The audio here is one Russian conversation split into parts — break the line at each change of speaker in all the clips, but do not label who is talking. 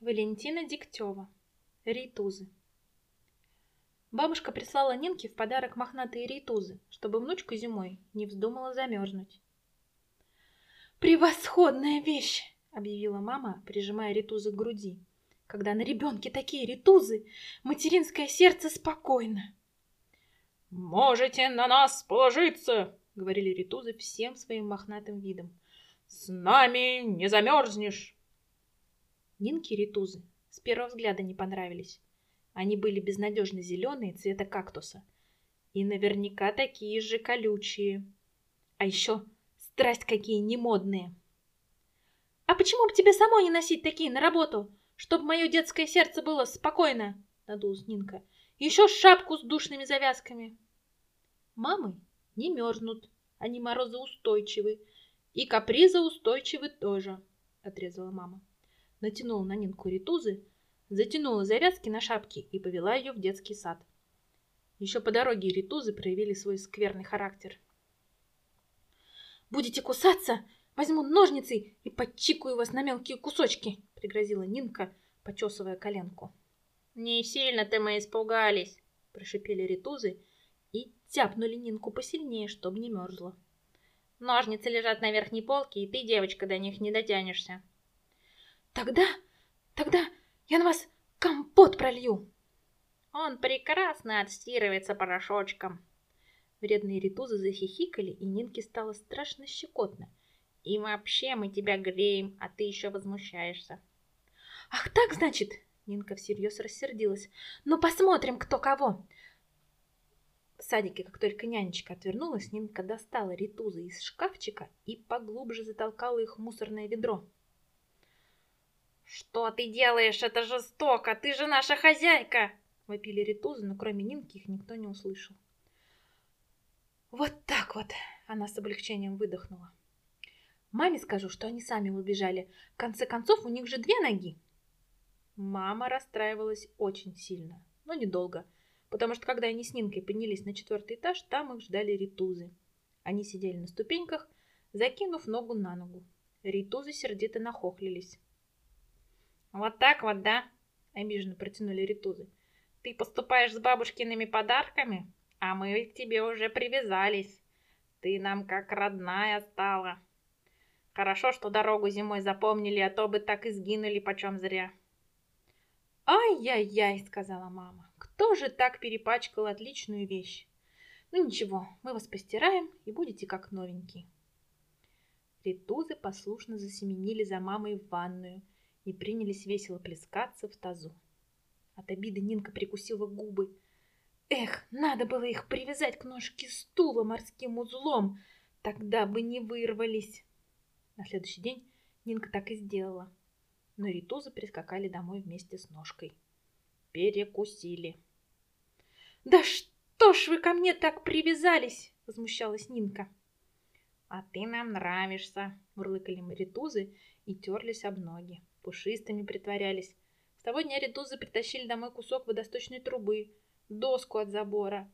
Валентина Дегтева. Рейтузы. Бабушка прислала Нинке в подарок мохнатые рейтузы, чтобы внучку зимой не вздумала замерзнуть. «Превосходная вещь!» — объявила мама, прижимая ритузы к груди. «Когда на ребенке такие ритузы, материнское сердце спокойно!»
«Можете на нас положиться!» — говорили ритузы всем своим мохнатым видом. «С нами не замерзнешь!»
Нинке ритузы с первого взгляда не понравились. Они были безнадежно зеленые цвета кактуса. И наверняка такие же колючие. А еще страсть какие немодные. «А почему бы тебе самой не носить такие на работу, чтобы мое детское сердце было спокойно?» — надулась Нинка. «Еще шапку с душными завязками». «Мамы не мерзнут, они морозоустойчивы, и капризы устойчивы тоже», — отрезала мама натянула на Нинку ритузы, затянула завязки на шапке и повела ее в детский сад. Еще по дороге ритузы проявили свой скверный характер. «Будете кусаться? Возьму ножницы и подчикаю вас на мелкие кусочки!» — пригрозила Нинка, почесывая коленку.
«Не сильно-то мы испугались!»
— прошипели ритузы и тяпнули Нинку посильнее, чтобы не мерзла.
«Ножницы лежат на верхней полке, и ты, девочка, до них не дотянешься!»
Тогда, тогда я на вас компот пролью.
Он прекрасно отстирывается порошочком.
Вредные ритузы захихикали, и Нинке стало страшно щекотно.
И вообще мы тебя греем, а ты еще возмущаешься.
Ах так, значит? Нинка всерьез рассердилась. Ну посмотрим, кто кого. В садике, как только нянечка отвернулась, Нинка достала ритузы из шкафчика и поглубже затолкала их в мусорное ведро.
«Что ты делаешь? Это жестоко! Ты же наша хозяйка!»
Вопили ритузы, но кроме Нинки их никто не услышал. «Вот так вот!» — она с облегчением выдохнула. «Маме скажу, что они сами убежали. В конце концов, у них же две ноги!» Мама расстраивалась очень сильно, но недолго, потому что когда они с Нинкой поднялись на четвертый этаж, там их ждали ритузы. Они сидели на ступеньках, закинув ногу на ногу. Ритузы сердито нахохлились.
«Вот так вот, да?» — обиженно протянули ритузы. «Ты поступаешь с бабушкиными подарками, а мы к тебе уже привязались. Ты нам как родная стала. Хорошо, что дорогу зимой запомнили, а то бы так и сгинули почем зря».
«Ай-яй-яй!» — сказала мама. «Кто же так перепачкал отличную вещь? Ну ничего, мы вас постираем и будете как новенькие». Ритузы послушно засеменили за мамой в ванную — и принялись весело плескаться в тазу. От обиды Нинка прикусила губы. Эх, надо было их привязать к ножке стула морским узлом, тогда бы не вырвались. На следующий день Нинка так и сделала. Но ритузы прискакали домой вместе с ножкой. Перекусили. «Да что ж вы ко мне так привязались?» — возмущалась Нинка.
«А ты нам нравишься», — мурлыкали ритузы и терлись об ноги пушистыми притворялись. С того дня редузы притащили домой кусок водосточной трубы, доску от забора,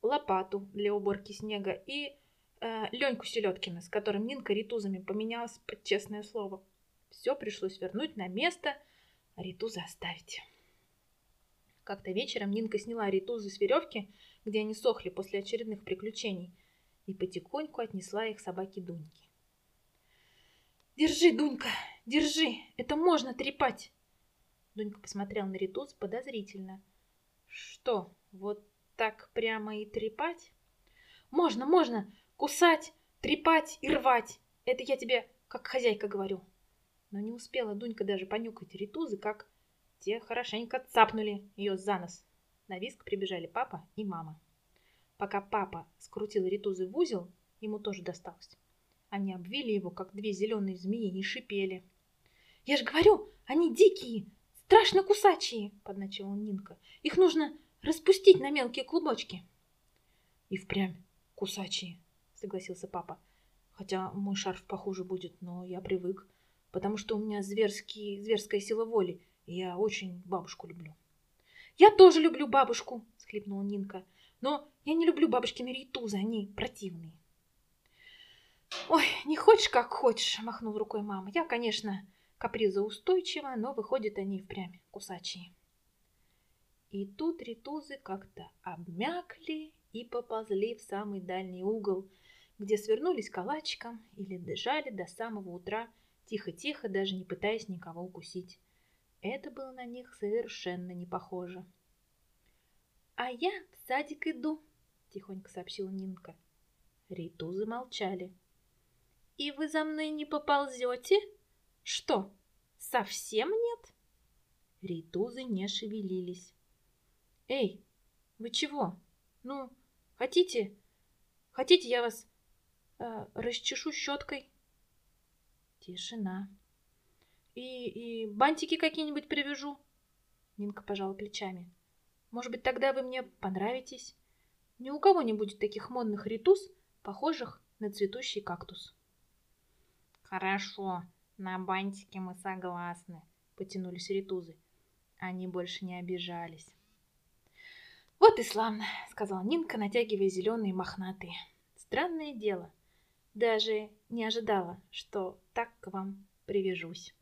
лопату для уборки снега и э, Леньку Селедкина, с которым Нинка ритузами поменялась под честное слово. Все пришлось вернуть на место, а ритузы оставить. Как-то вечером Нинка сняла ритузы с веревки, где они сохли после очередных приключений, и потихоньку отнесла их собаке Дуньке.
«Держи, Дунька, держи, это можно трепать!» Дунька посмотрел на Ритус подозрительно. «Что, вот так прямо и трепать?» «Можно, можно! Кусать, трепать и рвать! Это я тебе как хозяйка говорю!» Но не успела Дунька даже понюкать ритузы, как те хорошенько цапнули ее за нос. На виск прибежали папа и мама. Пока папа скрутил ритузы в узел, ему тоже досталось. Они обвили его, как две зеленые змеи, и шипели. «Я же говорю, они дикие, страшно кусачие!» — подначила Нинка. «Их нужно распустить на мелкие клубочки!» «И впрямь кусачие!» — согласился папа. «Хотя мой шарф похуже будет, но я привык, потому что у меня зверский, зверская сила воли, и я очень бабушку люблю». «Я тоже люблю бабушку!» — схлипнула Нинка. «Но я не люблю бабушкины рейтузы, они противные». «Ой, не хочешь, как хочешь», — махнул рукой мама. «Я, конечно, капризоустойчиво, но выходят они впрямь кусачие. И тут ритузы как-то обмякли и поползли в самый дальний угол, где свернулись калачиком или дожали до самого утра, тихо-тихо, даже не пытаясь никого укусить. Это было на них совершенно не похоже. «А я в садик иду», — тихонько сообщила Нинка. Ритузы молчали. «И вы за мной не поползете? Что, совсем нет?» Ритузы не шевелились. «Эй, вы чего? Ну, хотите? Хотите, я вас э, расчешу щеткой?» Тишина. «И, и бантики какие-нибудь привяжу?» Нинка пожала плечами. «Может быть, тогда вы мне понравитесь? Ни у кого не будет таких модных ритус, похожих на цветущий кактус».
«Хорошо, на бантики мы согласны», — потянулись ритузы. Они больше не обижались.
«Вот и славно», — сказала Нинка, натягивая зеленые мохнатые. «Странное дело. Даже не ожидала, что так к вам привяжусь».